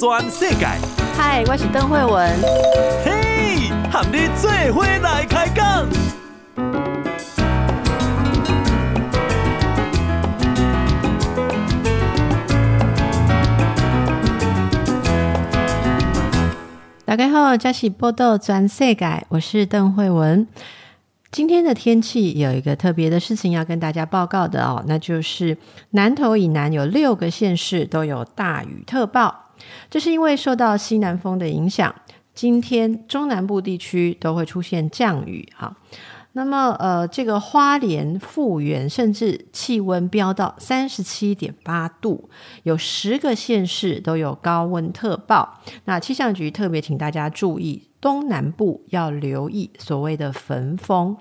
全世界。嗨，我是邓惠文。嘿，和你做伙来开讲。大家好，这是报道全世界，我是邓惠文。今天的天气有一个特别的事情要跟大家报告的哦，那就是南投以南有六个县市都有大雨特报。这是因为受到西南风的影响，今天中南部地区都会出现降雨哈。那么呃，这个花莲富源甚至气温飙到三十七点八度，有十个县市都有高温特报。那气象局特别请大家注意。东南部要留意所谓的焚风。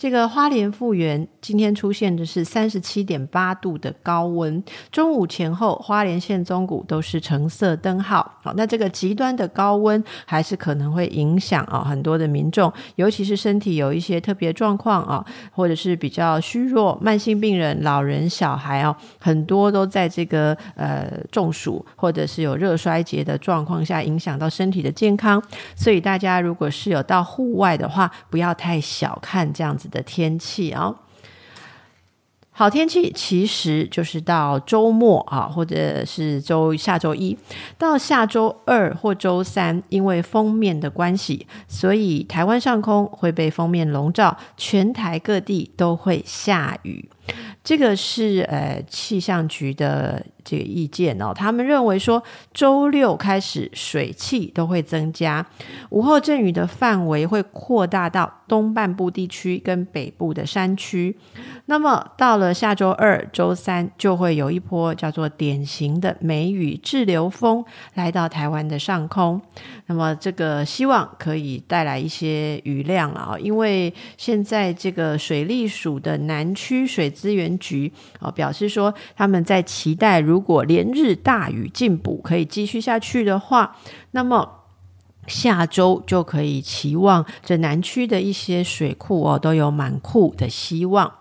这个花莲复原今天出现的是三十七点八度的高温，中午前后花莲县中谷都是橙色灯号。好，那这个极端的高温还是可能会影响啊很多的民众，尤其是身体有一些特别状况啊，或者是比较虚弱、慢性病人、老人、小孩哦，很多都在这个呃中暑或者是有热衰竭的状况下，影响到身体的健康。所以大家如果是有到户外的话，不要太小看这样子的天气啊，好天气其实就是到周末啊，或者是周下周一到下周二或周三，因为封面的关系，所以台湾上空会被封面笼罩，全台各地都会下雨。这个是呃气象局的这个意见哦，他们认为说周六开始水汽都会增加，午后阵雨的范围会扩大到东半部地区跟北部的山区。那么到了下周二、周三，就会有一波叫做典型的梅雨滞留风来到台湾的上空。那么这个希望可以带来一些雨量啊，因为现在这个水利署的南区水资源局啊表示说，他们在期待，如如果连日大雨进补可以继续下去的话，那么下周就可以期望这南区的一些水库哦都有满库的希望。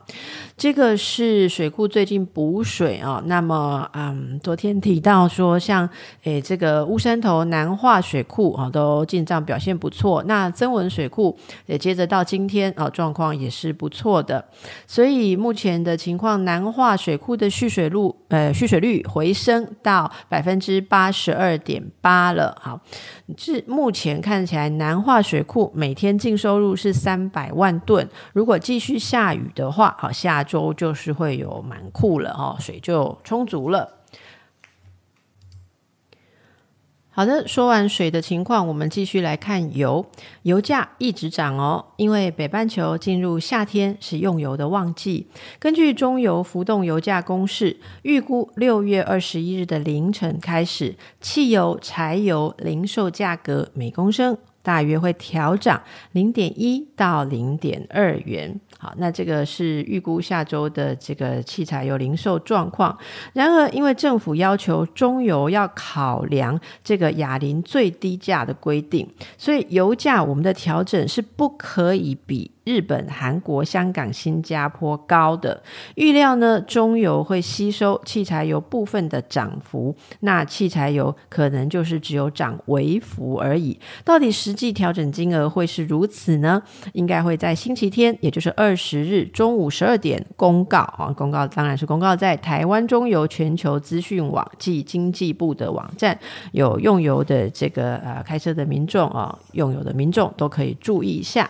这个是水库最近补水啊，那么嗯，昨天提到说像诶这个乌山头南化水库啊都进账表现不错，那增文水库也接着到今天啊状况也是不错的，所以目前的情况，南化水库的蓄水率呃蓄水率回升到百分之八十二点八了，好，至目前看起来南化水库每天净收入是三百万吨，如果继续下雨的话，好下。周就是会有满库了哦，水就充足了。好的，说完水的情况，我们继续来看油。油价一直涨哦，因为北半球进入夏天是用油的旺季。根据中油浮动油价公式，预估六月二十一日的凌晨开始，汽油、柴油零售价格每公升大约会调涨零点一到零点二元。好，那这个是预估下周的这个汽柴油零售状况。然而，因为政府要求中油要考量这个哑铃最低价的规定，所以油价我们的调整是不可以比日本、韩国、香港、新加坡高的。预料呢，中油会吸收汽柴油部分的涨幅，那汽柴油可能就是只有涨微幅而已。到底实际调整金额会是如此呢？应该会在星期天，也就是二。十日中午十二点公告啊，公告当然是公告在台湾中油全球资讯网暨经济部的网站，有用油的这个呃开车的民众啊，用油的民众都可以注意一下。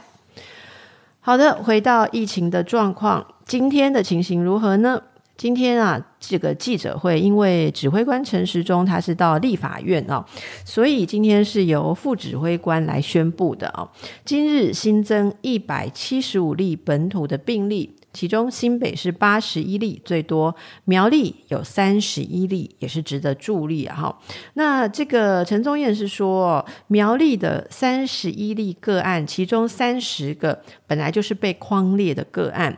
好的，回到疫情的状况，今天的情形如何呢？今天啊，这个记者会，因为指挥官陈时中他是到立法院哦，所以今天是由副指挥官来宣布的哦。今日新增一百七十五例本土的病例，其中新北是八十一例最多，苗栗有三十一例，也是值得注意哈。那这个陈宗彦是说，苗栗的三十一例个案，其中三十个本来就是被框列的个案。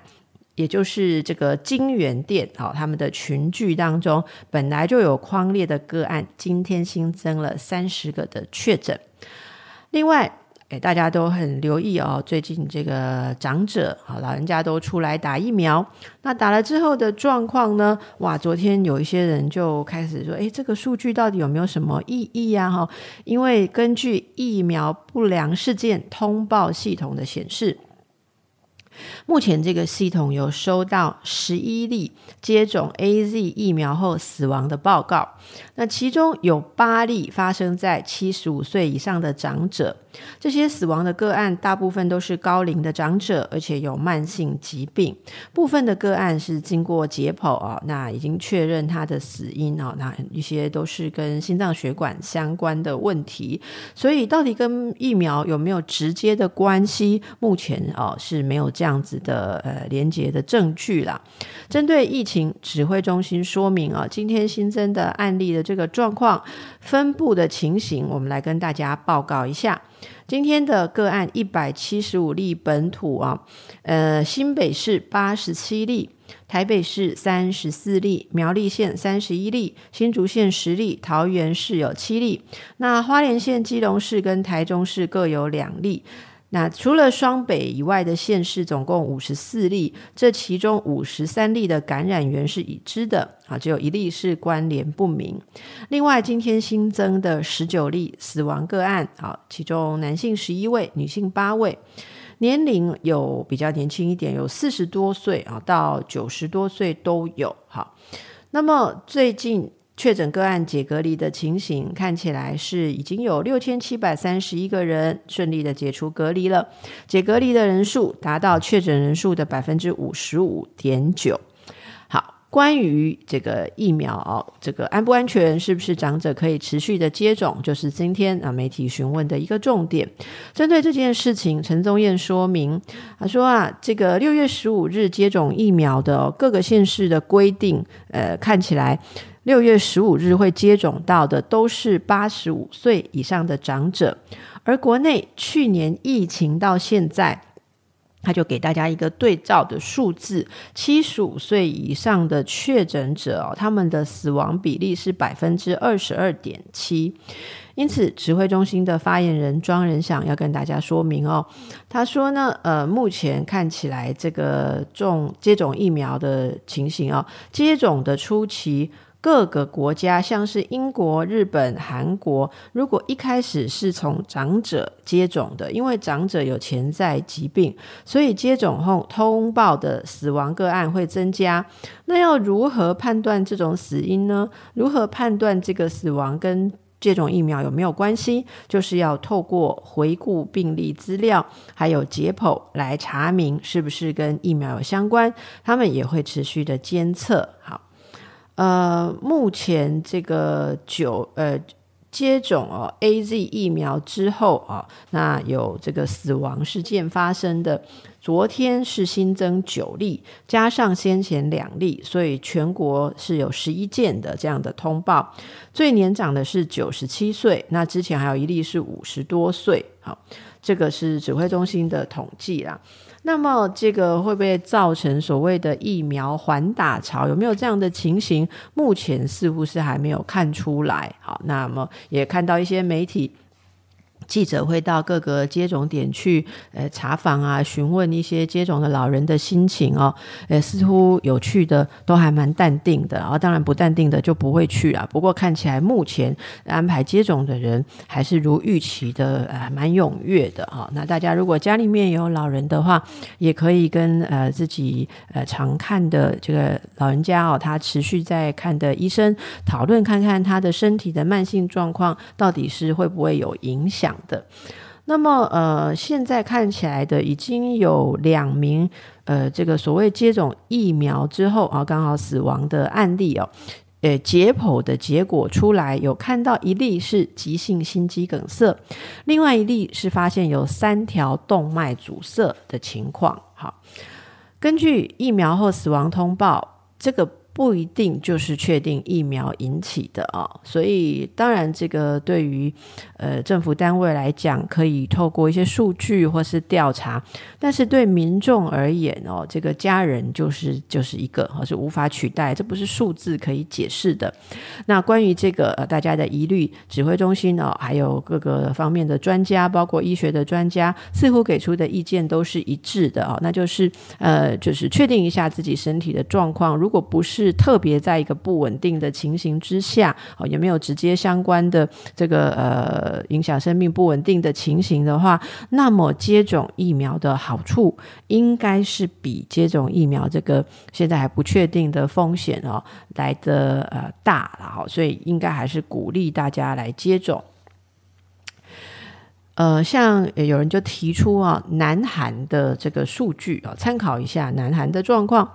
也就是这个金元店，好，他们的群聚当中本来就有框列的个案，今天新增了三十个的确诊。另外，诶，大家都很留意哦。最近这个长者啊，老人家都出来打疫苗。那打了之后的状况呢？哇，昨天有一些人就开始说，诶，这个数据到底有没有什么意义呀？哈，因为根据疫苗不良事件通报系统的显示。目前这个系统有收到十一例接种 AZ 疫苗后死亡的报告，那其中有八例发生在七十五岁以上的长者。这些死亡的个案大部分都是高龄的长者，而且有慢性疾病。部分的个案是经过解剖啊，那已经确认他的死因啊，那一些都是跟心脏血管相关的问题。所以到底跟疫苗有没有直接的关系？目前啊是没有这样子的呃连接的证据啦。针对疫情指挥中心说明啊，今天新增的案例的这个状况分布的情形，我们来跟大家报告一下。今天的个案一百七十五例本土啊，呃，新北市八十七例，台北市三十四例，苗栗县三十一例，新竹县十例，桃园市有七例，那花莲县、基隆市跟台中市各有两例。那除了双北以外的县市，总共五十四例，这其中五十三例的感染源是已知的啊，只有一例是关联不明。另外，今天新增的十九例死亡个案啊，其中男性十一位，女性八位，年龄有比较年轻一点，有四十多岁啊到九十多岁都有。好，那么最近。确诊个案解隔离的情形看起来是已经有六千七百三十一个人顺利的解除隔离了，解隔离的人数达到确诊人数的百分之五十五点九。好，关于这个疫苗哦，这个安不安全，是不是长者可以持续的接种，就是今天啊媒体询问的一个重点。针对这件事情，陈宗彦说明，他说啊，这个六月十五日接种疫苗的、各个县市的规定，呃，看起来。六月十五日会接种到的都是八十五岁以上的长者，而国内去年疫情到现在，他就给大家一个对照的数字：七十五岁以上的确诊者哦，他们的死亡比例是百分之二十二点七。因此，指挥中心的发言人庄人祥要跟大家说明哦，他说呢，呃，目前看起来这个种接种疫苗的情形哦，接种的初期。各个国家，像是英国、日本、韩国，如果一开始是从长者接种的，因为长者有潜在疾病，所以接种后通报的死亡个案会增加。那要如何判断这种死因呢？如何判断这个死亡跟接种疫苗有没有关系？就是要透过回顾病例资料，还有解剖来查明是不是跟疫苗有相关。他们也会持续的监测。好。呃，目前这个九呃接种哦 AZ 疫苗之后啊，那有这个死亡事件发生的，昨天是新增九例，加上先前两例，所以全国是有十一件的这样的通报。最年长的是九十七岁，那之前还有一例是五十多岁。好，这个是指挥中心的统计啦。那么这个会不会造成所谓的疫苗缓打潮？有没有这样的情形？目前似乎是还没有看出来。好，那么也看到一些媒体。记者会到各个接种点去，呃，查访啊，询问一些接种的老人的心情哦，呃，似乎有去的都还蛮淡定的，然后当然不淡定的就不会去啊。不过看起来目前安排接种的人还是如预期的，呃，蛮踊跃的哈。那大家如果家里面有老人的话，也可以跟呃自己呃常看的这个老人家哦，他持续在看的医生讨论看看他的身体的慢性状况到底是会不会有影响。的，那么呃，现在看起来的已经有两名呃，这个所谓接种疫苗之后啊，刚好死亡的案例哦，呃，解剖的结果出来，有看到一例是急性心肌梗塞，另外一例是发现有三条动脉阻塞的情况。好，根据疫苗后死亡通报，这个。不一定就是确定疫苗引起的啊。所以当然这个对于呃政府单位来讲，可以透过一些数据或是调查，但是对民众而言哦，这个家人就是就是一个是无法取代，这不是数字可以解释的。那关于这个呃大家的疑虑，指挥中心哦，还有各个方面的专家，包括医学的专家，似乎给出的意见都是一致的哦，那就是呃就是确定一下自己身体的状况，如果不是特别在一个不稳定的情形之下，哦也没有直接相关的这个呃影响生命不稳定的情形的话，那么接种疫苗的好处应该是比接种疫苗这个现在还不确定的风险哦来的呃大了哈，所以应该还是鼓励大家来接种。呃，像有人就提出啊，南韩的这个数据啊，参考一下南韩的状况。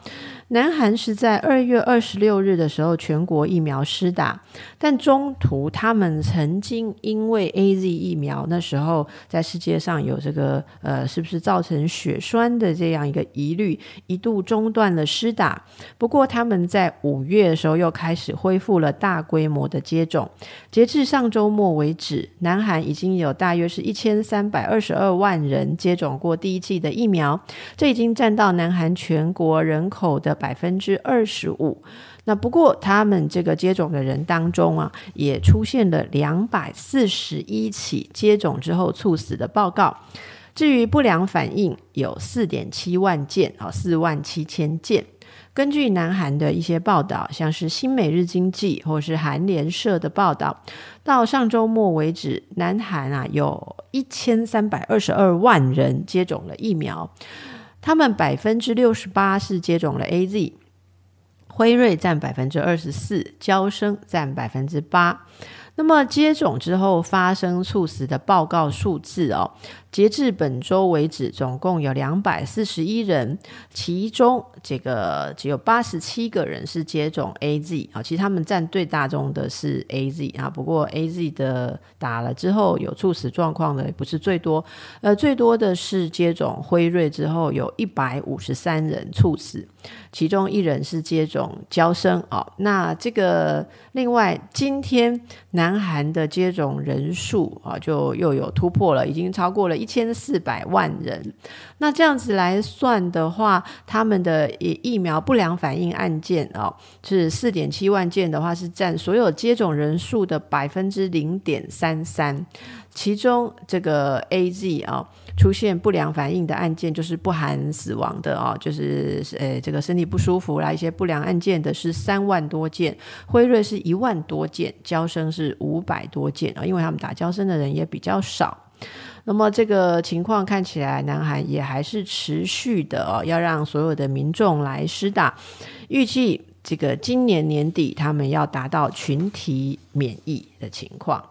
南韩是在二月二十六日的时候全国疫苗施打，但中途他们曾经因为 AZ 疫苗那时候在世界上有这个呃，是不是造成血栓的这样一个疑虑，一度中断了施打。不过他们在五月的时候又开始恢复了大规模的接种，截至上周末为止，南韩已经有大约是一千三百二十二万人接种过第一剂的疫苗，这已经占到南韩全国人口的百分之二十五。那不过他们这个接种的人当中啊，也出现了两百四十一起接种之后猝死的报告。至于不良反应，有四点七万件啊，四万七千件。根据南韩的一些报道，像是新美日经济或是韩联社的报道，到上周末为止，南韩啊有一千三百二十二万人接种了疫苗。他们百分之六十八是接种了 AZ，辉瑞占百分之二十四，娇生占百分之八。那么接种之后发生猝死的报告数字哦。截至本周为止，总共有两百四十一人，其中这个只有八十七个人是接种 AZ 啊，其实他们占最大宗的是 AZ 啊。不过 AZ 的打了之后有猝死状况的不是最多，呃，最多的是接种辉瑞之后有一百五十三人猝死，其中一人是接种娇生啊。那这个另外今天南韩的接种人数啊，就又有突破了，已经超过了一。千四百万人，那这样子来算的话，他们的疫疫苗不良反应案件哦，是四点七万件的话，是占所有接种人数的百分之零点三三。其中这个 AZ 啊，出现不良反应的案件，就是不含死亡的哦，就是呃这个身体不舒服啦，一些不良案件的是三万多件，辉瑞是一万多件，交生是五百多件啊，因为他们打交生的人也比较少。那么这个情况看起来，南韩也还是持续的哦，要让所有的民众来施打。预计这个今年年底，他们要达到群体免疫的情况。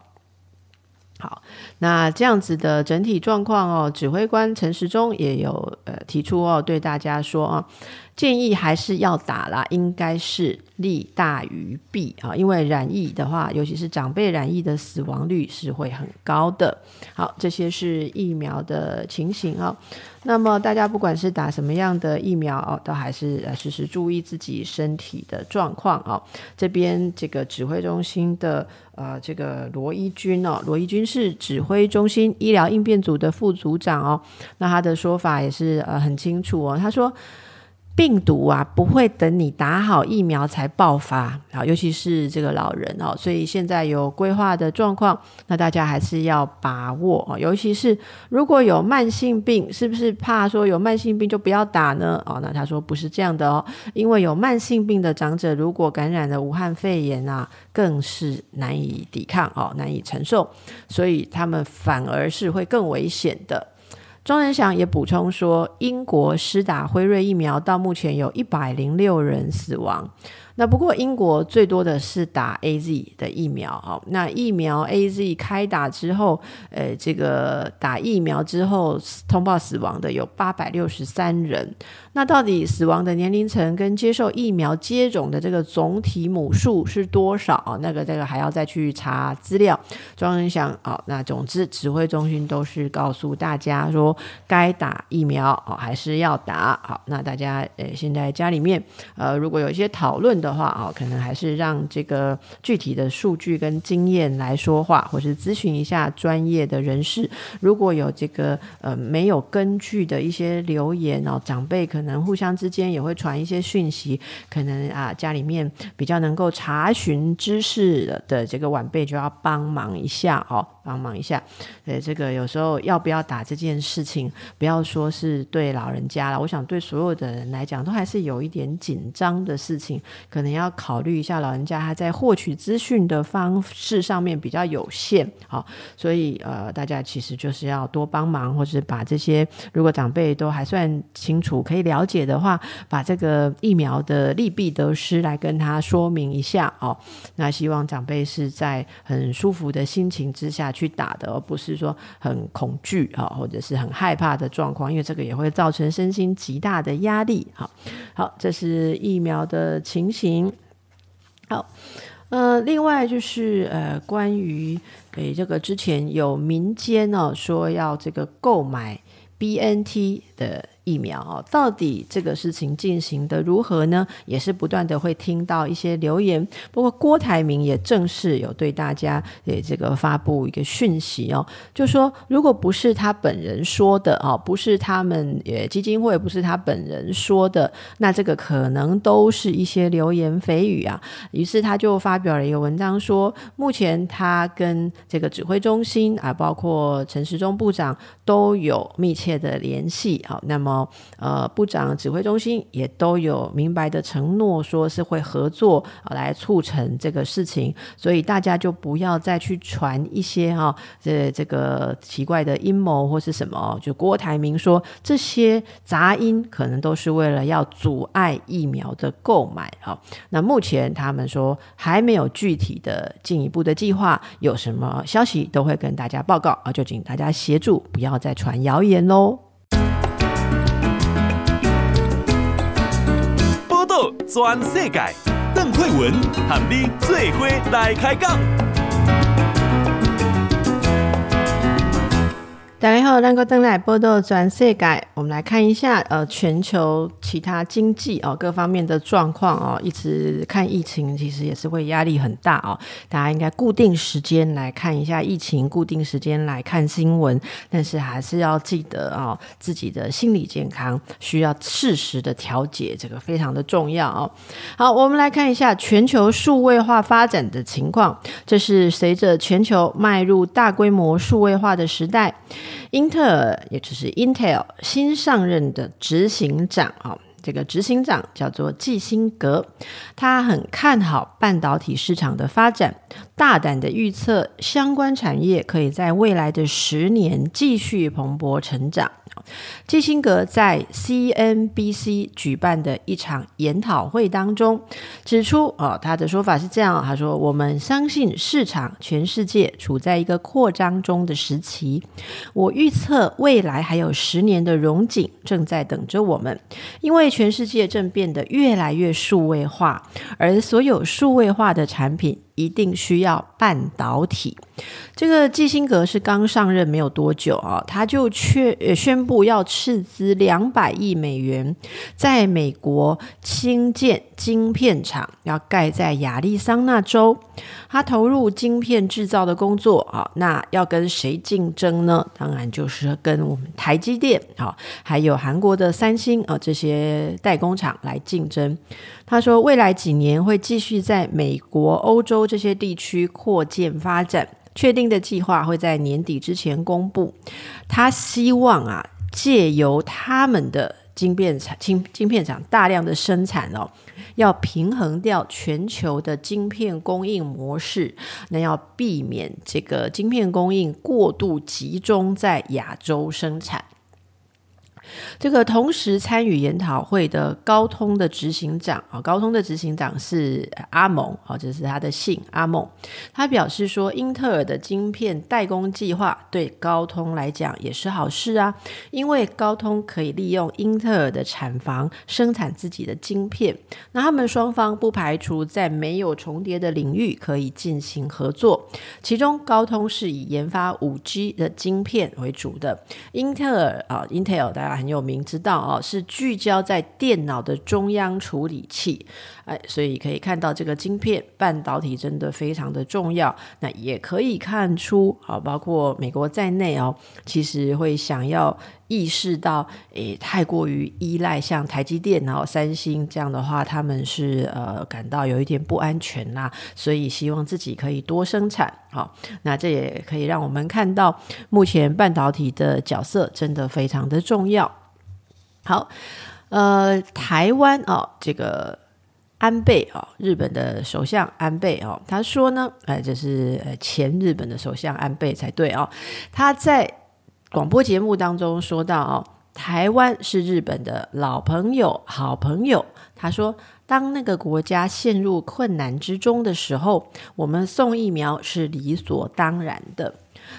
好，那这样子的整体状况哦，指挥官陈时中也有呃提出哦，对大家说啊。建议还是要打啦，应该是利大于弊啊，因为染疫的话，尤其是长辈染疫的死亡率是会很高的。好，这些是疫苗的情形啊。那么大家不管是打什么样的疫苗哦，都还是呃时时注意自己身体的状况哦。这边这个指挥中心的呃这个罗一军哦，罗一军是指挥中心医疗应变组的副组长哦，那他的说法也是呃很清楚哦，他说。病毒啊，不会等你打好疫苗才爆发啊，尤其是这个老人哦，所以现在有规划的状况，那大家还是要把握哦。尤其是如果有慢性病，是不是怕说有慢性病就不要打呢？哦，那他说不是这样的哦，因为有慢性病的长者，如果感染了武汉肺炎啊，更是难以抵抗哦，难以承受，所以他们反而是会更危险的。庄仁祥也补充说，英国施打辉瑞疫苗到目前有一百零六人死亡。那不过英国最多的是打 AZ 的疫苗哦，那疫苗 AZ 开打之后，呃，这个打疫苗之后通报死亡的有八百六十三人。那到底死亡的年龄层跟接受疫苗接种的这个总体母数是多少？那个这个还要再去查资料。庄人祥哦，那总之指挥中心都是告诉大家说，该打疫苗哦，还是要打。好，那大家呃现在家里面呃如果有一些讨论的。话啊，可能还是让这个具体的数据跟经验来说话，或是咨询一下专业的人士。如果有这个呃没有根据的一些留言哦，长辈可能互相之间也会传一些讯息，可能啊家里面比较能够查询知识的这个晚辈就要帮忙一下哦，帮忙一下。呃，这个有时候要不要打这件事情，不要说是对老人家了，我想对所有的人来讲都还是有一点紧张的事情，可能要考虑一下老人家他在获取资讯的方式上面比较有限，好，所以呃大家其实就是要多帮忙，或是把这些如果长辈都还算清楚可以了解的话，把这个疫苗的利弊得失来跟他说明一下哦。那希望长辈是在很舒服的心情之下去打的，而不是说很恐惧啊，或者是很害怕的状况，因为这个也会造成身心极大的压力。好，好，这是疫苗的情形。好，呃，另外就是呃，关于诶这个之前有民间哦说要这个购买 BNT 的。疫苗哦，到底这个事情进行的如何呢？也是不断的会听到一些留言。不过郭台铭也正式有对大家诶这个发布一个讯息哦，就说如果不是他本人说的哦，不是他们也基金会不是他本人说的，那这个可能都是一些流言蜚语啊。于是他就发表了一个文章说，目前他跟这个指挥中心啊，包括陈时中部长都有密切的联系。好，那么。呃，部长指挥中心也都有明白的承诺，说是会合作来促成这个事情，所以大家就不要再去传一些哈这这个奇怪的阴谋或是什么。就郭台铭说这些杂音可能都是为了要阻碍疫苗的购买。好，那目前他们说还没有具体的进一步的计划，有什么消息都会跟大家报告啊，就请大家协助，不要再传谣言喽。全世界，邓慧文和你做伙来开讲。大家好，咱个登来报道全世界，我们来看一下呃全球其他经济哦各方面的状况哦，一直看疫情其实也是会压力很大哦。大家应该固定时间来看一下疫情，固定时间来看新闻，但是还是要记得哦自己的心理健康需要适时的调节，这个非常的重要哦。好，我们来看一下全球数位化发展的情况，这是随着全球迈入大规模数位化的时代。英特尔，也就是 Intel 新上任的执行长啊，这个执行长叫做季辛格，他很看好半导体市场的发展，大胆的预测相关产业可以在未来的十年继续蓬勃成长。基辛格在 CNBC 举办的一场研讨会当中指出，哦，他的说法是这样，他说：“我们相信市场全世界处在一个扩张中的时期，我预测未来还有十年的荣景正在等着我们，因为全世界正变得越来越数位化，而所有数位化的产品。”一定需要半导体。这个基辛格是刚上任没有多久啊，他就确宣布要斥资两百亿美元，在美国兴建晶片厂，要盖在亚利桑那州。他投入晶片制造的工作啊，那要跟谁竞争呢？当然就是跟我们台积电啊，还有韩国的三星啊这些代工厂来竞争。他说，未来几年会继续在美国、欧洲这些地区扩建发展，确定的计划会在年底之前公布。他希望啊，借由他们的晶片厂、晶晶片厂大量的生产哦，要平衡掉全球的晶片供应模式，那要避免这个晶片供应过度集中在亚洲生产。这个同时参与研讨会的高通的执行长啊，高通的执行长是阿蒙啊，这是他的姓阿蒙。他表示说，英特尔的晶片代工计划对高通来讲也是好事啊，因为高通可以利用英特尔的产房生产自己的晶片。那他们双方不排除在没有重叠的领域可以进行合作，其中高通是以研发五 G 的晶片为主的，英特尔啊，Intel 大家。很有名，知道哦，是聚焦在电脑的中央处理器，哎，所以可以看到这个晶片半导体真的非常的重要。那也可以看出啊，包括美国在内哦，其实会想要意识到，诶，太过于依赖像台积电然后三星这样的话，他们是呃感到有一点不安全啦，所以希望自己可以多生产。好，那这也可以让我们看到，目前半导体的角色真的非常的重要。好，呃，台湾哦，这个。安倍哦，日本的首相安倍哦，他说呢，哎，这是前日本的首相安倍才对哦。他在广播节目当中说到哦，台湾是日本的老朋友、好朋友。他说，当那个国家陷入困难之中的时候，我们送疫苗是理所当然的。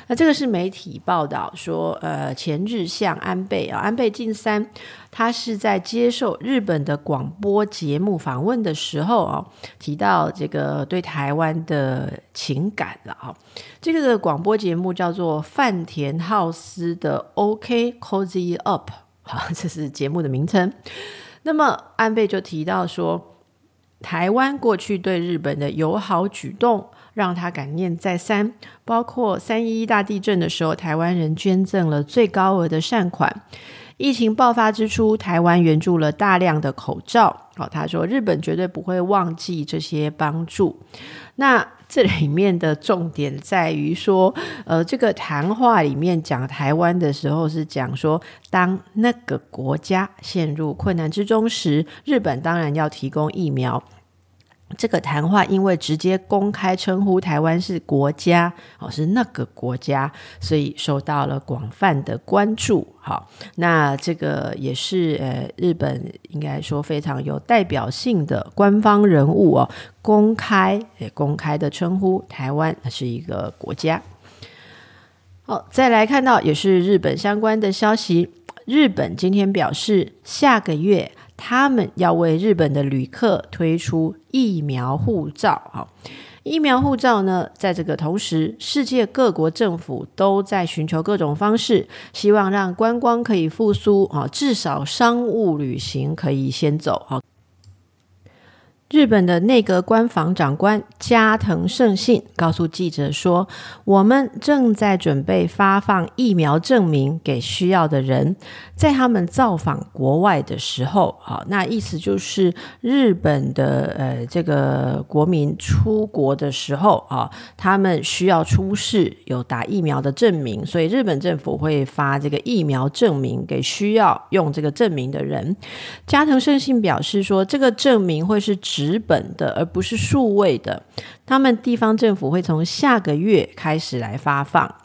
那这个是媒体报道说，呃，前日向安倍啊，安倍晋三，他是在接受日本的广播节目访问的时候啊，提到这个对台湾的情感了啊。这个的广播节目叫做饭田浩司的 OK Cozy Up，好，这是节目的名称。那么安倍就提到说，台湾过去对日本的友好举动。让他感念再三，包括三一一大地震的时候，台湾人捐赠了最高额的善款；疫情爆发之初，台湾援助了大量的口罩。哦，他说日本绝对不会忘记这些帮助。那这里面的重点在于说，呃，这个谈话里面讲台湾的时候是讲说，当那个国家陷入困难之中时，日本当然要提供疫苗。这个谈话因为直接公开称呼台湾是国家哦，是那个国家，所以受到了广泛的关注。好，那这个也是呃，日本应该说非常有代表性的官方人物哦，公开也公开的称呼台湾是一个国家。好，再来看到也是日本相关的消息，日本今天表示下个月。他们要为日本的旅客推出疫苗护照啊！疫苗护照呢，在这个同时，世界各国政府都在寻求各种方式，希望让观光可以复苏啊，至少商务旅行可以先走啊。日本的内阁官房长官加藤胜信告诉记者说：“我们正在准备发放疫苗证明给需要的人，在他们造访国外的时候，好，那意思就是日本的呃这个国民出国的时候啊，他们需要出示有打疫苗的证明，所以日本政府会发这个疫苗证明给需要用这个证明的人。”加藤胜信表示说：“这个证明会是。”纸本的，而不是数位的。他们地方政府会从下个月开始来发放。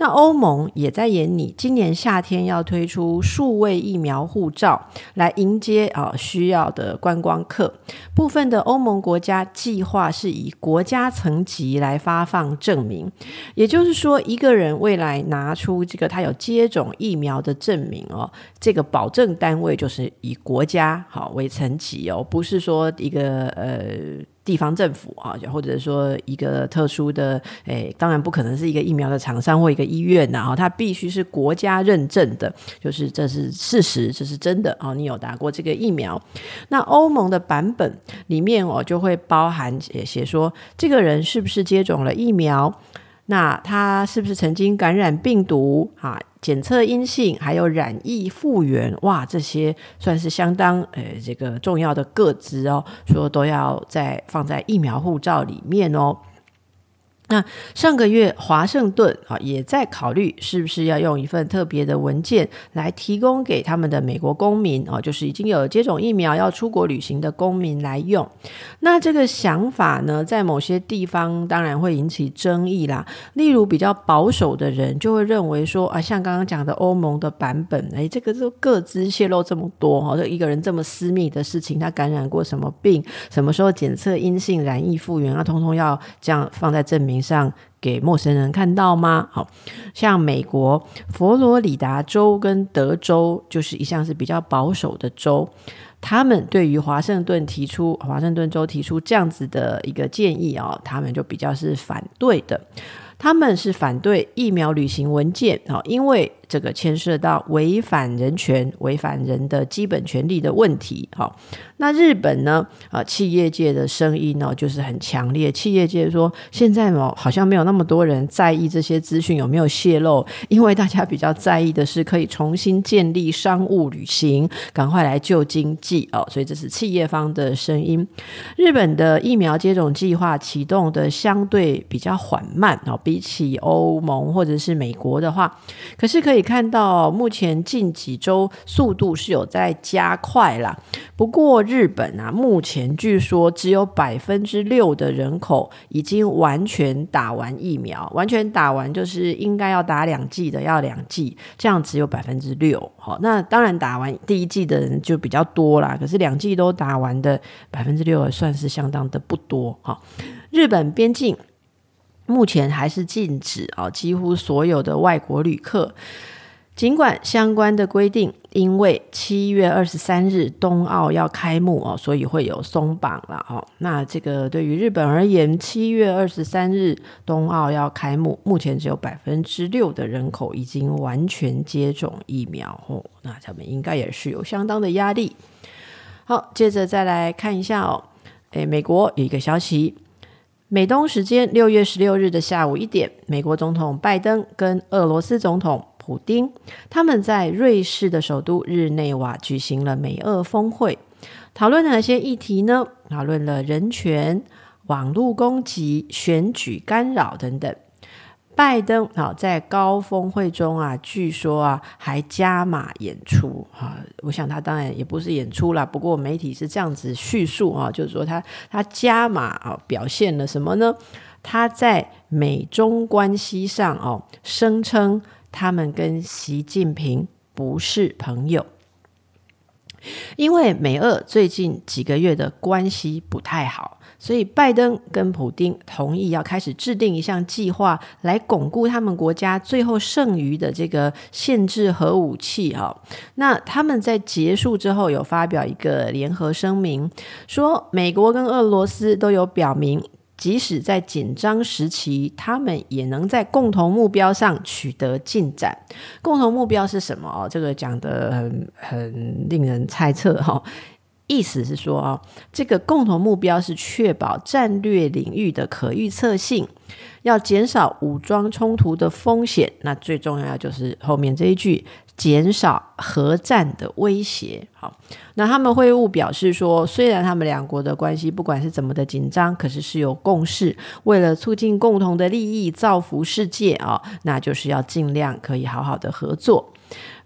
那欧盟也在演拟，今年夏天要推出数位疫苗护照，来迎接啊需要的观光客。部分的欧盟国家计划是以国家层级来发放证明，也就是说，一个人未来拿出这个他有接种疫苗的证明哦，这个保证单位就是以国家好为层级哦，不是说一个呃。地方政府啊，或者说一个特殊的，诶，当然不可能是一个疫苗的厂商或一个医院呐，哈，它必须是国家认证的，就是这是事实，这是真的啊，你有打过这个疫苗。那欧盟的版本里面哦，就会包含写说，这个人是不是接种了疫苗，那他是不是曾经感染病毒啊？检测阴性，还有染疫复原，哇，这些算是相当呃这个重要的个资哦，说都要在放在疫苗护照里面哦。那上个月，华盛顿啊也在考虑是不是要用一份特别的文件来提供给他们的美国公民啊，就是已经有接种疫苗要出国旅行的公民来用。那这个想法呢，在某些地方当然会引起争议啦。例如比较保守的人就会认为说啊，像刚刚讲的欧盟的版本，哎，这个这个资泄露这么多哈，这一个人这么私密的事情，他感染过什么病，什么时候检测阴性、染疫复原，啊，通通要这样放在证明上给陌生人看到吗？好像美国佛罗里达州跟德州就是一向是比较保守的州。他们对于华盛顿提出华盛顿州提出这样子的一个建议哦，他们就比较是反对的。他们是反对疫苗旅行文件啊，因为这个牵涉到违反人权、违反人的基本权利的问题。好，那日本呢？啊，企业界的声音呢，就是很强烈。企业界说，现在哦，好像没有那么多人在意这些资讯有没有泄露，因为大家比较在意的是可以重新建立商务旅行，赶快来救经济哦。所以这是企业方的声音。日本的疫苗接种计划启动的相对比较缓慢哦，比起欧盟或者是美国的话，可是可以。看到目前近几周速度是有在加快啦，不过日本啊，目前据说只有百分之六的人口已经完全打完疫苗，完全打完就是应该要打两剂的要两剂，这样只有百分之六。好，那当然打完第一剂的人就比较多啦，可是两剂都打完的百分之六算是相当的不多。好，日本边境目前还是禁止啊，几乎所有的外国旅客。尽管相关的规定，因为七月二十三日冬奥要开幕哦，所以会有松绑了哦。那这个对于日本而言，七月二十三日冬奥要开幕，目前只有百分之六的人口已经完全接种疫苗哦，那他们应该也是有相当的压力。好，接着再来看一下哦，诶，美国有一个消息。美东时间六月十六日的下午一点，美国总统拜登跟俄罗斯总统普京他们在瑞士的首都日内瓦举行了美俄峰会，讨论哪些议题呢？讨论了人权、网络攻击、选举干扰等等。拜登啊，在高峰会中啊，据说啊还加码演出啊。我想他当然也不是演出啦，不过媒体是这样子叙述啊，就是说他他加码啊，表现了什么呢？他在美中关系上哦，声称他们跟习近平不是朋友，因为美俄最近几个月的关系不太好。所以，拜登跟普丁同意要开始制定一项计划，来巩固他们国家最后剩余的这个限制核武器。哈，那他们在结束之后有发表一个联合声明，说美国跟俄罗斯都有表明，即使在紧张时期，他们也能在共同目标上取得进展。共同目标是什么？哦，这个讲得很很令人猜测。哈。意思是说啊，这个共同目标是确保战略领域的可预测性，要减少武装冲突的风险。那最重要就是后面这一句，减少核战的威胁。好，那他们会晤表示说，虽然他们两国的关系不管是怎么的紧张，可是是有共识，为了促进共同的利益，造福世界啊，那就是要尽量可以好好的合作。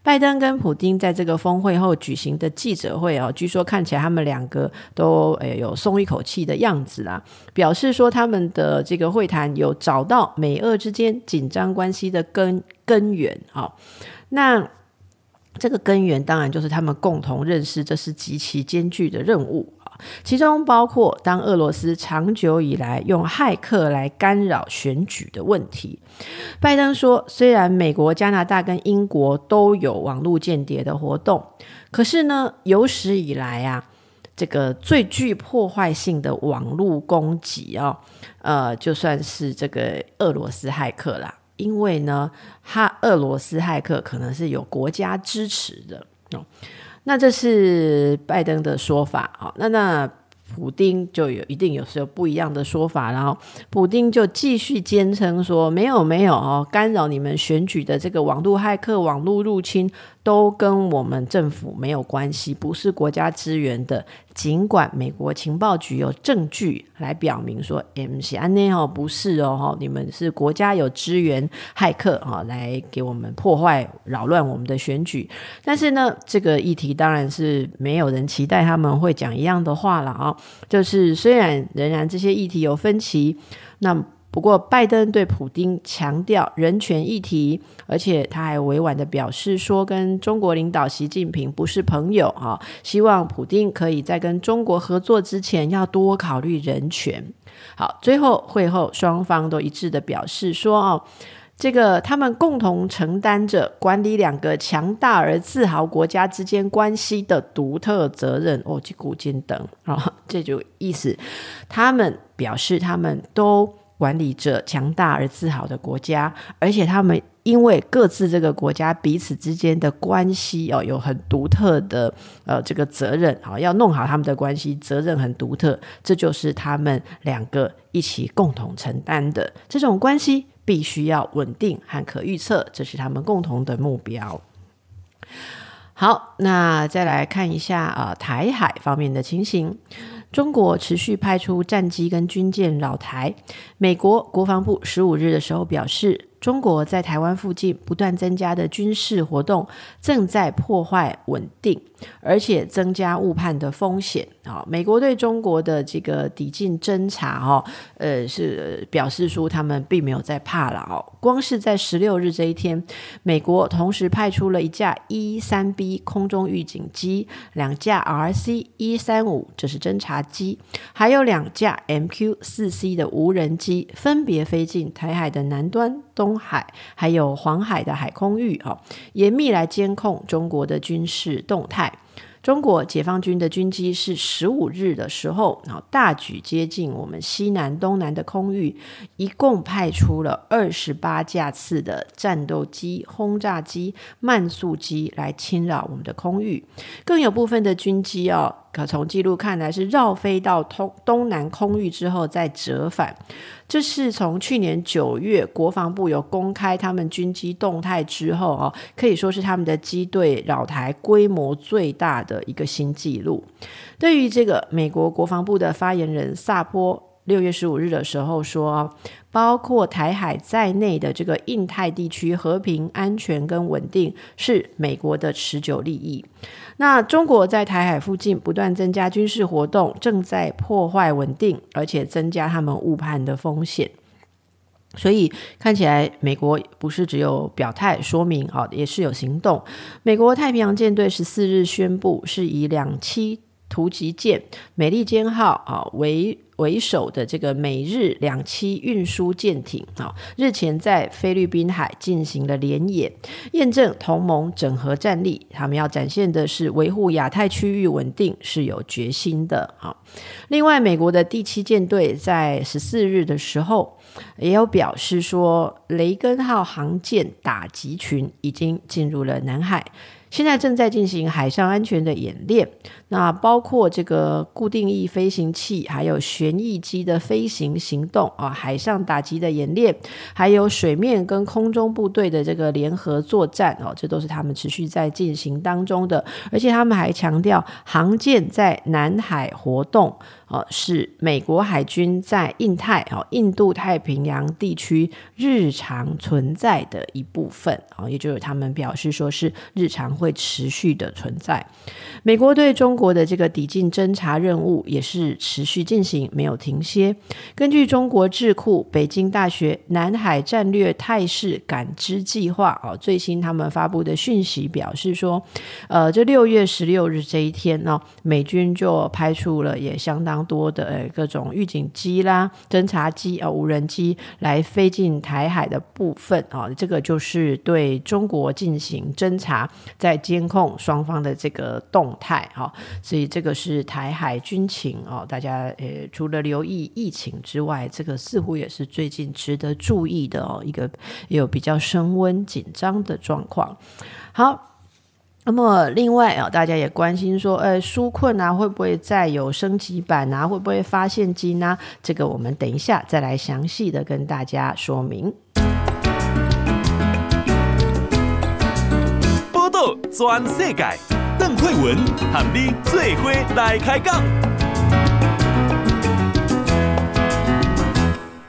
拜登跟普京在这个峰会后举行的记者会哦，据说看起来他们两个都诶有松一口气的样子啦，表示说他们的这个会谈有找到美俄之间紧张关系的根根源啊。那这个根源当然就是他们共同认识这是极其艰巨的任务。其中包括，当俄罗斯长久以来用骇客来干扰选举的问题。拜登说，虽然美国、加拿大跟英国都有网络间谍的活动，可是呢，有史以来啊，这个最具破坏性的网络攻击、哦，呃，就算是这个俄罗斯骇客啦，因为呢，他俄罗斯骇客可能是有国家支持的哦。那这是拜登的说法啊，那那普丁就有一定有时候不一样的说法，然后普丁就继续坚称说没有没有哦，干扰你们选举的这个网络骇客、网络入侵。都跟我们政府没有关系，不是国家支援的。尽管美国情报局有证据来表明说，M C 安内哦不是哦，你们是国家有支援骇客哈，来给我们破坏扰乱我们的选举。但是呢，这个议题当然是没有人期待他们会讲一样的话了啊。就是虽然仍然这些议题有分歧，那。不过，拜登对普丁强调人权议题，而且他还委婉地表示说，跟中国领导习近平不是朋友啊，希望普丁可以在跟中国合作之前要多考虑人权。好，最后会后双方都一致地表示说，哦，这个他们共同承担着管理两个强大而自豪国家之间关系的独特责任。哦，这古今等啊，这就意思，他们表示他们都管理者强大而自豪的国家，而且他们因为各自这个国家彼此之间的关系哦，有很独特的呃这个责任啊，要弄好他们的关系，责任很独特，这就是他们两个一起共同承担的这种关系。必须要稳定和可预测，这是他们共同的目标。好，那再来看一下啊、台海方面的情形。中国持续派出战机跟军舰扰台。美国国防部十五日的时候表示，中国在台湾附近不断增加的军事活动，正在破坏稳定。而且增加误判的风险啊！美国对中国的这个抵近侦察哈，呃，是表示说他们并没有在怕了哦。光是在十六日这一天，美国同时派出了一架 E 三 B 空中预警机，两架 RC 一三五，这是侦察机，还有两架 MQ 四 C 的无人机，分别飞进台海的南端、东海，还有黄海的海空域哦，严密来监控中国的军事动态。中国解放军的军机是十五日的时候，然后大举接近我们西南、东南的空域，一共派出了二十八架次的战斗机、轰炸机、慢速机来侵扰我们的空域，更有部分的军机哦。可从记录看来是绕飞到东东南空域之后再折返，这是从去年九月国防部有公开他们军机动态之后哦，可以说是他们的机队扰台规模最大的一个新纪录。对于这个美国国防部的发言人萨波六月十五日的时候说，包括台海在内的这个印太地区和平、安全跟稳定是美国的持久利益。那中国在台海附近不断增加军事活动，正在破坏稳定，而且增加他们误判的风险。所以看起来，美国不是只有表态说明啊，也是有行动。美国太平洋舰队十四日宣布，是以两栖突击舰“美利坚号”啊为。为首的这个美日两栖运输舰艇啊，日前在菲律宾海进行了联演，验证同盟整合战力。他们要展现的是维护亚太区域稳定是有决心的啊。另外，美国的第七舰队在十四日的时候也有表示说，雷根号航舰打击群已经进入了南海。现在正在进行海上安全的演练，那包括这个固定翼飞行器，还有旋翼机的飞行行动啊，海上打击的演练，还有水面跟空中部队的这个联合作战哦，这都是他们持续在进行当中的。而且他们还强调，航舰在南海活动。呃，是美国海军在印太、哦印度太平洋地区日常存在的一部分啊，也就是他们表示说是日常会持续的存在。美国对中国的这个抵近侦察任务也是持续进行，没有停歇。根据中国智库北京大学南海战略态势感知计划啊，最新他们发布的讯息表示说，呃，这六月十六日这一天呢，美军就派出了也相当。多的呃各种预警机啦、侦察机啊、无人机来飞进台海的部分啊，这个就是对中国进行侦查，在监控双方的这个动态哈，所以这个是台海军情哦，大家呃除了留意疫情之外，这个似乎也是最近值得注意的哦，一个有比较升温紧张的状况。好。那么，另外啊，大家也关心说，呃，纾困啊，会不会再有升级版啊？会不会发现金啊？这个我们等一下再来详细的跟大家说明。波道全世界，邓惠文和你最伙来开讲。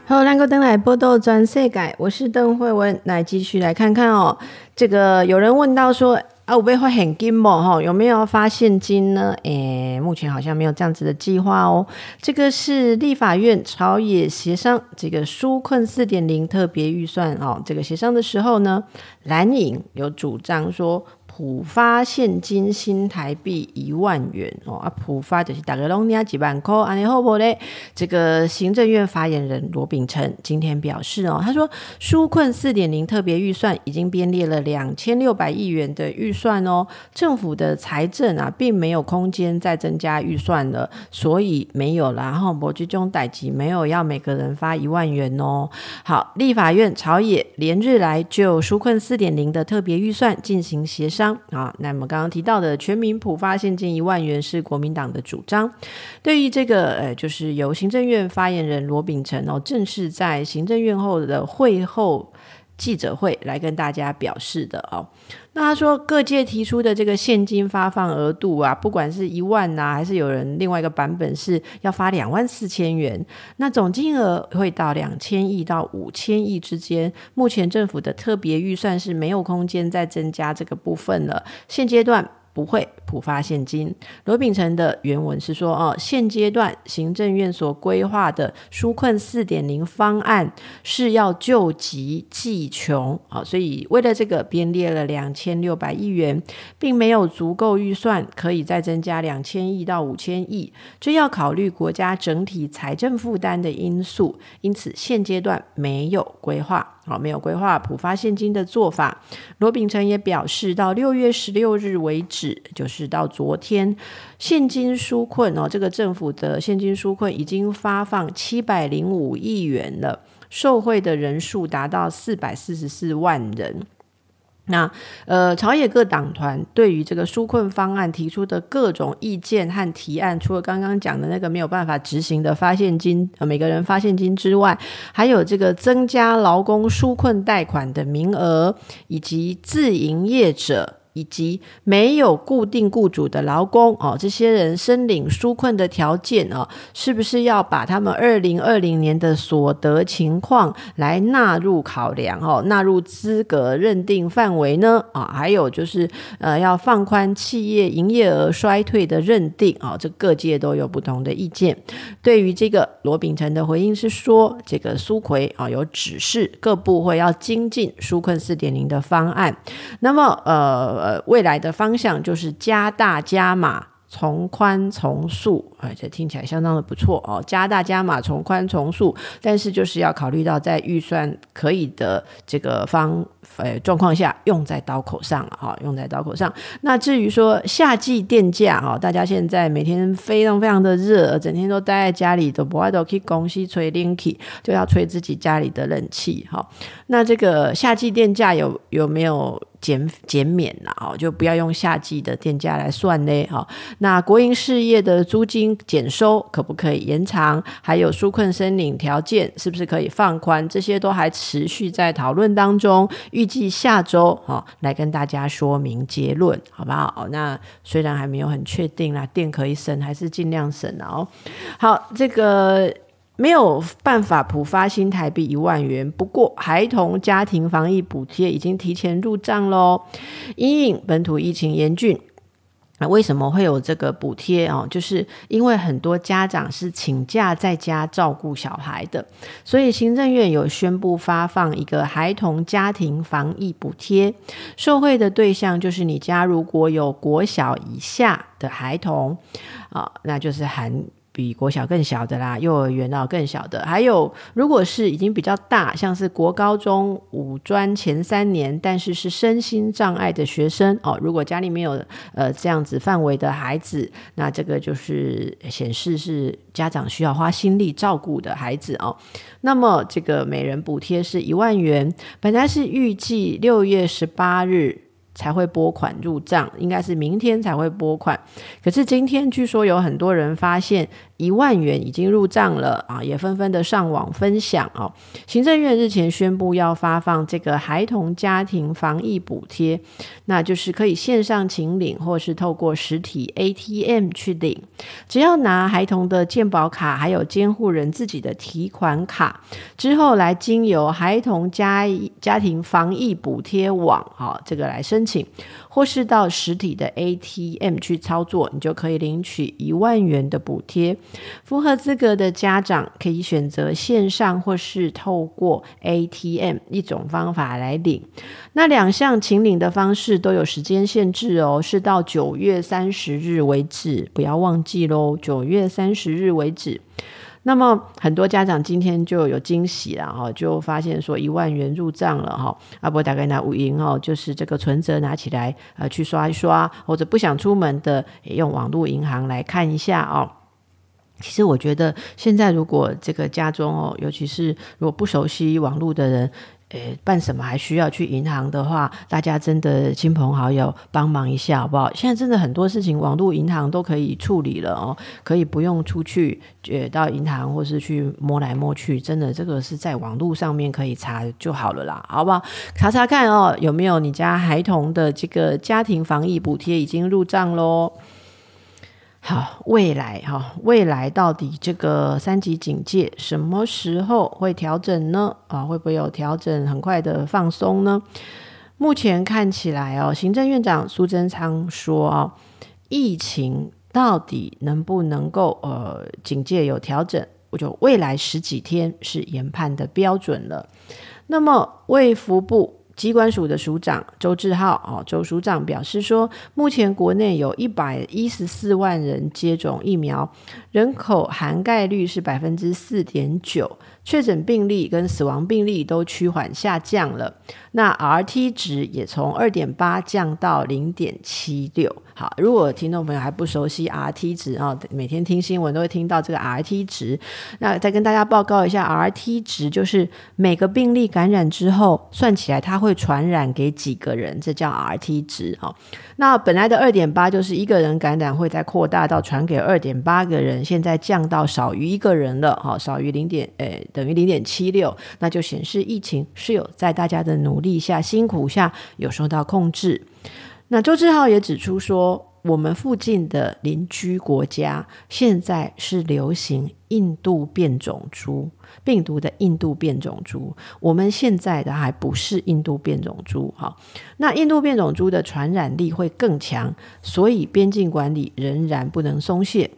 好，两个灯来波道全世界，我是邓惠文，来继续来看看哦。这个有人问到说。啊，有没有发现金哦？哈，有没有发现金呢？诶，目前好像没有这样子的计划哦。这个是立法院朝野协商这个纾困四点零特别预算哦。这个协商的时候呢，蓝营有主张说。普发现金新台币一万元哦啊，普发就是大概拢领几万块，安尼好不嘞？这个行政院发言人罗秉成今天表示哦，他说纾困四点零特别预算已经编列了两千六百亿元的预算哦，政府的财政啊并没有空间再增加预算了，所以没有了。然后博居中代级没有要每个人发一万元哦。好，立法院朝野连日来就纾困四点零的特别预算进行协商。啊，那么刚刚提到的全民普发现金一万元是国民党的主张。对于这个，呃，就是由行政院发言人罗秉成哦，正式在行政院后的会后记者会来跟大家表示的哦。那他说，各界提出的这个现金发放额度啊，不管是一万呐、啊，还是有人另外一个版本是要发两万四千元，那总金额会到两千亿到五千亿之间。目前政府的特别预算是没有空间再增加这个部分了，现阶段。不会普发现金。罗秉成的原文是说：哦，现阶段行政院所规划的纾困四点零方案是要救急济穷啊，所以为了这个编列了两千六百亿元，并没有足够预算可以再增加两千亿到五千亿，这要考虑国家整体财政负担的因素，因此现阶段没有规划。好，没有规划普发现金的做法。罗秉成也表示，到六月十六日为止，就是到昨天，现金纾困哦，这个政府的现金纾困已经发放七百零五亿元了，受惠的人数达到四百四十四万人。那呃，朝野各党团对于这个纾困方案提出的各种意见和提案，除了刚刚讲的那个没有办法执行的发现金，呃，每个人发现金之外，还有这个增加劳工纾困贷款的名额，以及自营业者。以及没有固定雇主的劳工哦，这些人申领纾困的条件哦，是不是要把他们二零二零年的所得情况来纳入考量哦，纳入资格认定范围呢？啊、哦，还有就是呃，要放宽企业营业额衰退的认定啊、哦，这各界都有不同的意见。对于这个罗秉成的回应是说，这个苏奎啊有指示各部会要精进纾困四点零的方案，那么呃。呃，未来的方向就是加大加码。从宽从速，而且听起来相当的不错哦。加大加码，从宽从速，但是就是要考虑到在预算可以的这个方呃状况下，用在刀口上了哈，用在刀口上。那至于说夏季电价哈，大家现在每天非常非常的热，整天都待在家里，都不爱都去公司吹冷气，就要吹自己家里的冷气哈。那这个夏季电价有有没有减减免了哦？就不要用夏季的电价来算嘞哈。那国营事业的租金减收可不可以延长？还有纾困申领条件是不是可以放宽？这些都还持续在讨论当中，预计下周哈来跟大家说明结论，好不好？那虽然还没有很确定啦，电可以省还是尽量省哦。好，这个没有办法普发新台币一万元，不过孩童家庭防疫补贴已经提前入账喽。因应本土疫情严峻。那为什么会有这个补贴哦？就是因为很多家长是请假在家照顾小孩的，所以行政院有宣布发放一个孩童家庭防疫补贴，受惠的对象就是你家如果有国小以下的孩童啊，那就是含。比国小更小的啦，幼儿园哦更小的，还有如果是已经比较大，像是国高中五专前三年，但是是身心障碍的学生哦，如果家里面有呃这样子范围的孩子，那这个就是显示是家长需要花心力照顾的孩子哦。那么这个每人补贴是一万元，本来是预计六月十八日。才会拨款入账，应该是明天才会拨款。可是今天据说有很多人发现一万元已经入账了啊，也纷纷的上网分享哦。行政院日前宣布要发放这个孩童家庭防疫补贴，那就是可以线上请领，或是透过实体 ATM 去领。只要拿孩童的健保卡，还有监护人自己的提款卡，之后来经由孩童家家庭防疫补贴网啊，这个来申请。或是到实体的 ATM 去操作，你就可以领取一万元的补贴。符合资格的家长可以选择线上或是透过 ATM 一种方法来领。那两项请领的方式都有时间限制哦，是到九月三十日为止，不要忘记喽，九月三十日为止。那么很多家长今天就有惊喜了哈，就发现说一万元入账了哈，阿伯大概拿五银哦，就是这个存折拿起来呃去刷一刷，或者不想出门的也用网络银行来看一下哦。其实我觉得现在如果这个家中哦，尤其是如果不熟悉网络的人。诶，办什么还需要去银行的话，大家真的亲朋好友帮忙一下好不好？现在真的很多事情网络银行都可以处理了哦，可以不用出去，呃，到银行或是去摸来摸去，真的这个是在网络上面可以查就好了啦，好不好？查查看哦，有没有你家孩童的这个家庭防疫补贴已经入账喽？好，未来哈，未来到底这个三级警戒什么时候会调整呢？啊，会不会有调整，很快的放松呢？目前看起来哦，行政院长苏贞昌说哦，疫情到底能不能够呃警戒有调整？我就未来十几天是研判的标准了。那么卫福部。机关署的署长周志浩哦，周署长表示说，目前国内有一百一十四万人接种疫苗，人口涵盖率是百分之四点九，确诊病例跟死亡病例都趋缓下降了。那 RT 值也从二点八降到零点七六。好，如果听众朋友还不熟悉 RT 值啊，每天听新闻都会听到这个 RT 值。那再跟大家报告一下，RT 值就是每个病例感染之后，算起来它会传染给几个人，这叫 RT 值。哦，那本来的二点八就是一个人感染会再扩大到传给二点八个人，现在降到少于一个人了。哈，少于零点，诶，等于零点七六，那就显示疫情是有在大家的努力下、辛苦下有受到控制。那周志浩也指出说，我们附近的邻居国家现在是流行印度变种株病毒的印度变种株，我们现在的还不是印度变种株。哈，那印度变种株的传染力会更强，所以边境管理仍然不能松懈，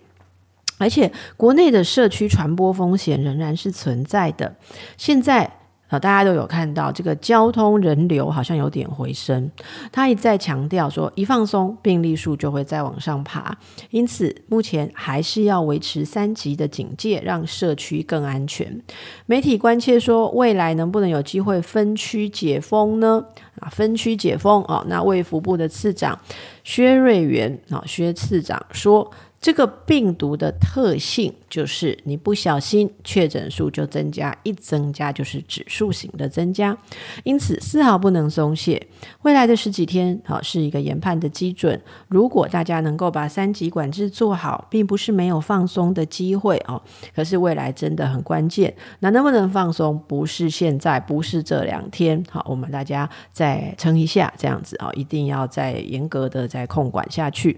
而且国内的社区传播风险仍然是存在的。现在。啊，大家都有看到这个交通人流好像有点回升，他一再强调说，一放松病例数就会再往上爬，因此目前还是要维持三级的警戒，让社区更安全。媒体关切说，未来能不能有机会分区解封呢？啊，分区解封哦，那卫福部的次长薛瑞元啊，薛次长说。这个病毒的特性就是，你不小心确诊数就增加，一增加就是指数型的增加，因此丝毫不能松懈。未来的十几天，好是一个研判的基准。如果大家能够把三级管制做好，并不是没有放松的机会哦。可是未来真的很关键，那能不能放松，不是现在，不是这两天。好，我们大家再撑一下，这样子啊，一定要再严格的再控管下去。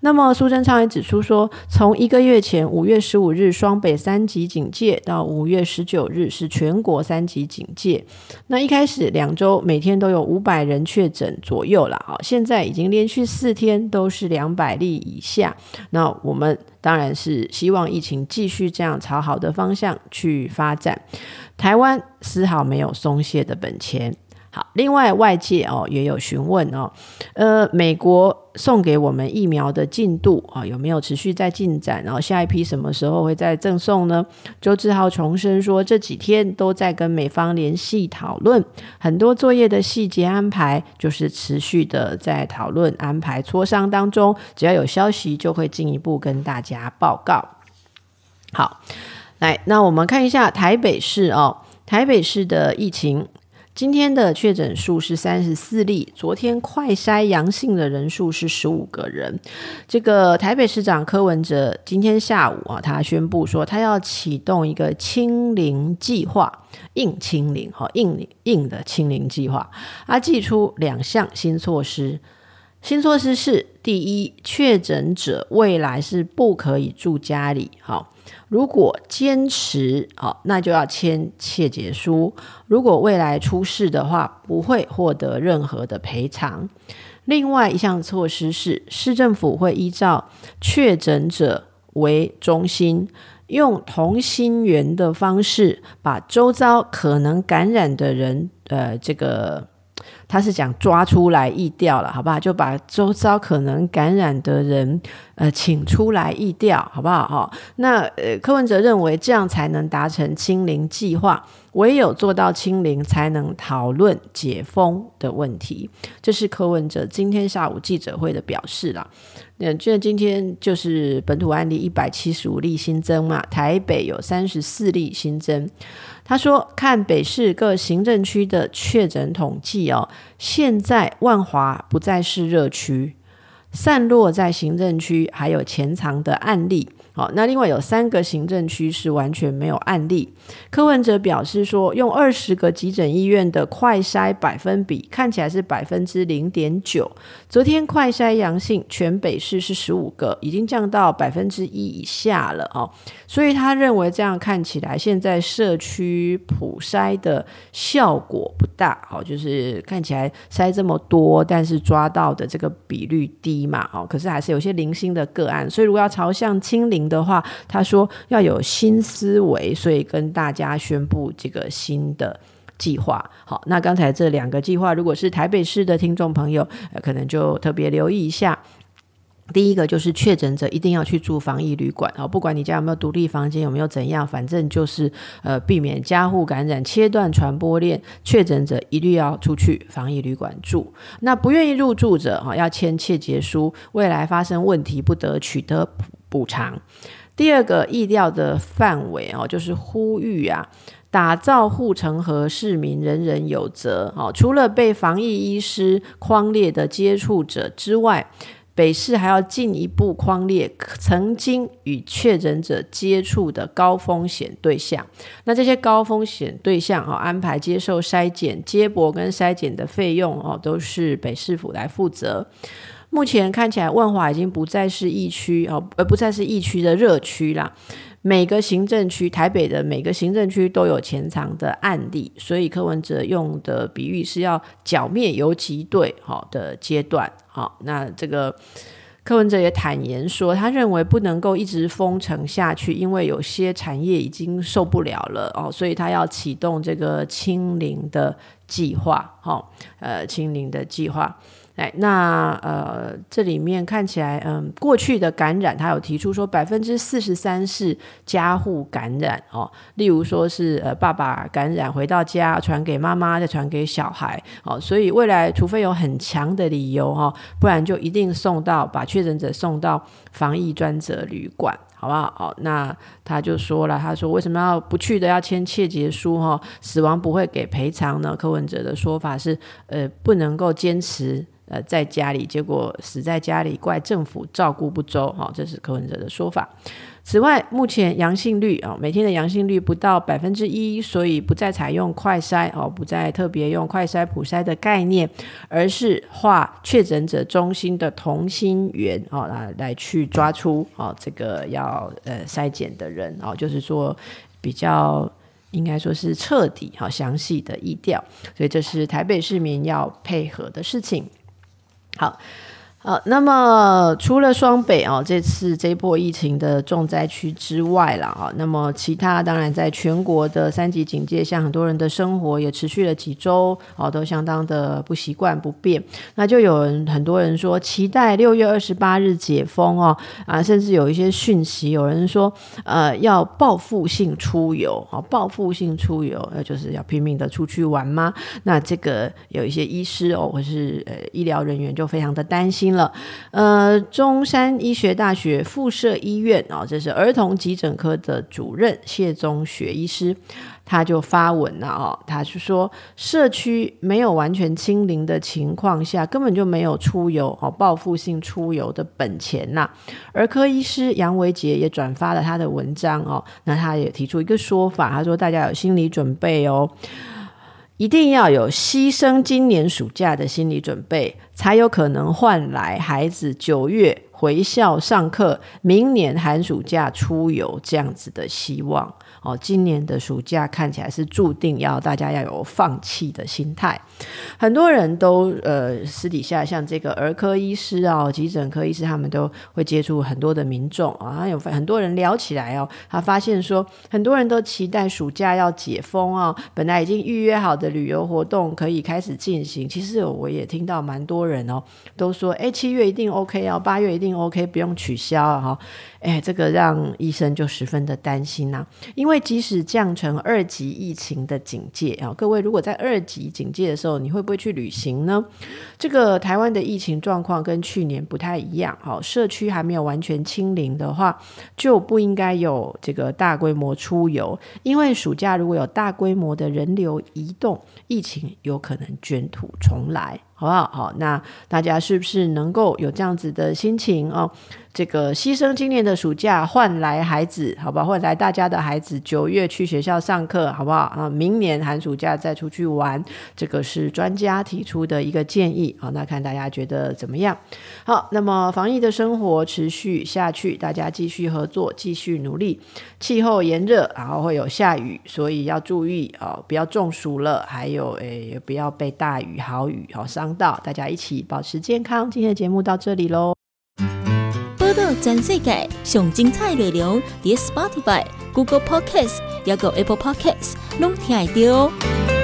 那么苏贞昌也指出。说从一个月前五月十五五日双北三级警戒到五月十九日是全国三级警戒，那一开始两周每天都有五百人确诊左右了啊，现在已经连续四天都是两百例以下。那我们当然是希望疫情继续这样朝好的方向去发展，台湾丝毫没有松懈的本钱。好，另外外界哦也有询问哦，呃，美国送给我们疫苗的进度啊、有没有持续在进展？然后下一批什么时候会再赠送呢？周志浩重申说，这几天都在跟美方联系讨论，很多作业的细节安排就是持续的在讨论安排磋商当中，只要有消息就会进一步跟大家报告。好，来，那我们看一下台北市哦，台北市的疫情。今天的确诊数是三十四例，昨天快筛阳性的人数是十五个人。这个台北市长柯文哲今天下午啊，他宣布说他要启动一个清零计划，硬清零哈，硬硬的清零计划。他寄出两项新措施，新措施是第一，确诊者未来是不可以住家里，好。如果坚持好，那就要签切结书。如果未来出事的话，不会获得任何的赔偿。另外一项措施是，市政府会依照确诊者为中心，用同心圆的方式，把周遭可能感染的人，呃，这个。他是讲抓出来疫调了，好不好？就把周遭可能感染的人，呃，请出来疫调，好不好？哈，那呃，柯文哲认为这样才能达成清零计划，唯有做到清零，才能讨论解封的问题。这是柯文哲今天下午记者会的表示了。那这今天就是本土案例一百七十五例新增嘛，台北有三十四例新增。他说：“看北市各行政区的确诊统计哦，现在万华不再是热区，散落在行政区还有潜藏的案例。”好，那另外有三个行政区是完全没有案例。柯文哲表示说，用二十个急诊医院的快筛百分比看起来是百分之零点九。昨天快筛阳性全北市是十五个，已经降到百分之一以下了哦。所以他认为这样看起来，现在社区普筛的效果不大。好，就是看起来筛这么多，但是抓到的这个比率低嘛。哦，可是还是有些零星的个案。所以如果要朝向清零的话，他说要有新思维，所以跟大家宣布这个新的计划。好，那刚才这两个计划，如果是台北市的听众朋友，可能就特别留意一下。第一个就是确诊者一定要去住防疫旅馆，好，不管你家有没有独立房间，有没有怎样，反正就是呃避免家户感染，切断传播链。确诊者一律要出去防疫旅馆住。那不愿意入住者，哈，要签切结书，未来发生问题不得取得补偿。第二个意调的范围哦，就是呼吁啊，打造护城河，市民人人有责。哦，除了被防疫医师框列的接触者之外，北市还要进一步框列曾经与确诊者接触的高风险对象。那这些高风险对象哦，安排接受筛检、接驳跟筛检的费用哦，都是北市府来负责。目前看起来，万华已经不再是疫区哦，而不再是疫区的热区啦。每个行政区，台北的每个行政区都有潜藏的案例，所以柯文哲用的比喻是要剿灭游击队好的阶段。好，那这个柯文哲也坦言说，他认为不能够一直封城下去，因为有些产业已经受不了了哦，所以他要启动这个清零的计划。好，呃，清零的计划。哎，那呃，这里面看起来，嗯，过去的感染，他有提出说百分之四十三是家户感染哦，例如说是呃爸爸感染回到家传给妈妈，再传给小孩哦，所以未来除非有很强的理由哈，不然就一定送到把确诊者送到防疫专责旅馆。好不好？好，那他就说了，他说为什么要不去的要签切结书哈？死亡不会给赔偿呢？柯文哲的说法是，呃，不能够坚持呃在家里，结果死在家里，怪政府照顾不周，哈，这是柯文哲的说法。此外，目前阳性率啊，每天的阳性率不到百分之一，所以不再采用快筛哦，不再特别用快筛普筛的概念，而是画确诊者中心的同心圆哦，来来去抓出哦这个要呃筛检的人哦，就是说比较应该说是彻底好详细的疫调，所以这是台北市民要配合的事情。好。好，那么除了双北哦，这次这波疫情的重灾区之外了啊，那么其他当然在全国的三级警戒下，很多人的生活也持续了几周哦，都相当的不习惯不便。那就有人很多人说期待六月二十八日解封哦啊，甚至有一些讯息，有人说呃要报复性出游啊，报复性出游，那就是要拼命的出去玩吗？那这个有一些医师哦，或是呃医疗人员就非常的担心。了，呃，中山医学大学附设医院啊、哦，这是儿童急诊科的主任谢宗学医师，他就发文了哦，他是说社区没有完全清零的情况下，根本就没有出游哦，报复性出游的本钱呐。儿科医师杨维杰也转发了他的文章哦，那他也提出一个说法，他说大家有心理准备哦。一定要有牺牲今年暑假的心理准备，才有可能换来孩子九月回校上课，明年寒暑假出游这样子的希望。哦，今年的暑假看起来是注定要大家要有放弃的心态。很多人都呃私底下像这个儿科医师啊、急诊科医师，他们都会接触很多的民众啊，有很多人聊起来哦，他发现说很多人都期待暑假要解封啊、哦，本来已经预约好的旅游活动可以开始进行。其实我也听到蛮多人哦，都说哎七月一定 OK 哦，八月一定 OK，不用取消啊哈。哎，这个让医生就十分的担心呐、因为即使降成二级疫情的警戒啊，各位如果在二级警戒的时候，你会不会去旅行呢？这个台湾的疫情状况跟去年不太一样，好，社区还没有完全清零的话，就不应该有这个大规模出游，因为暑假如果有大规模的人流移动，疫情有可能卷土重来。好不好？好，那大家是不是能够有这样子的心情哦？这个牺牲今年的暑假换来孩子，好不好？换来大家的孩子九月去学校上课，好不好？啊，明年寒暑假再出去玩，这个是专家提出的一个建议。好，那看大家觉得怎么样？好，那么防疫的生活持续下去，大家继续合作，继续努力。气候炎热，然后会有下雨，所以要注意啊，不要中暑了。还有，诶，也不要被大雨、豪雨好伤。大家一起保持健康，今天的节目到这里喽。报道全世界上精彩内容，点 Spotify、Google Podcast，还有 Apple Podcast，拢听得到。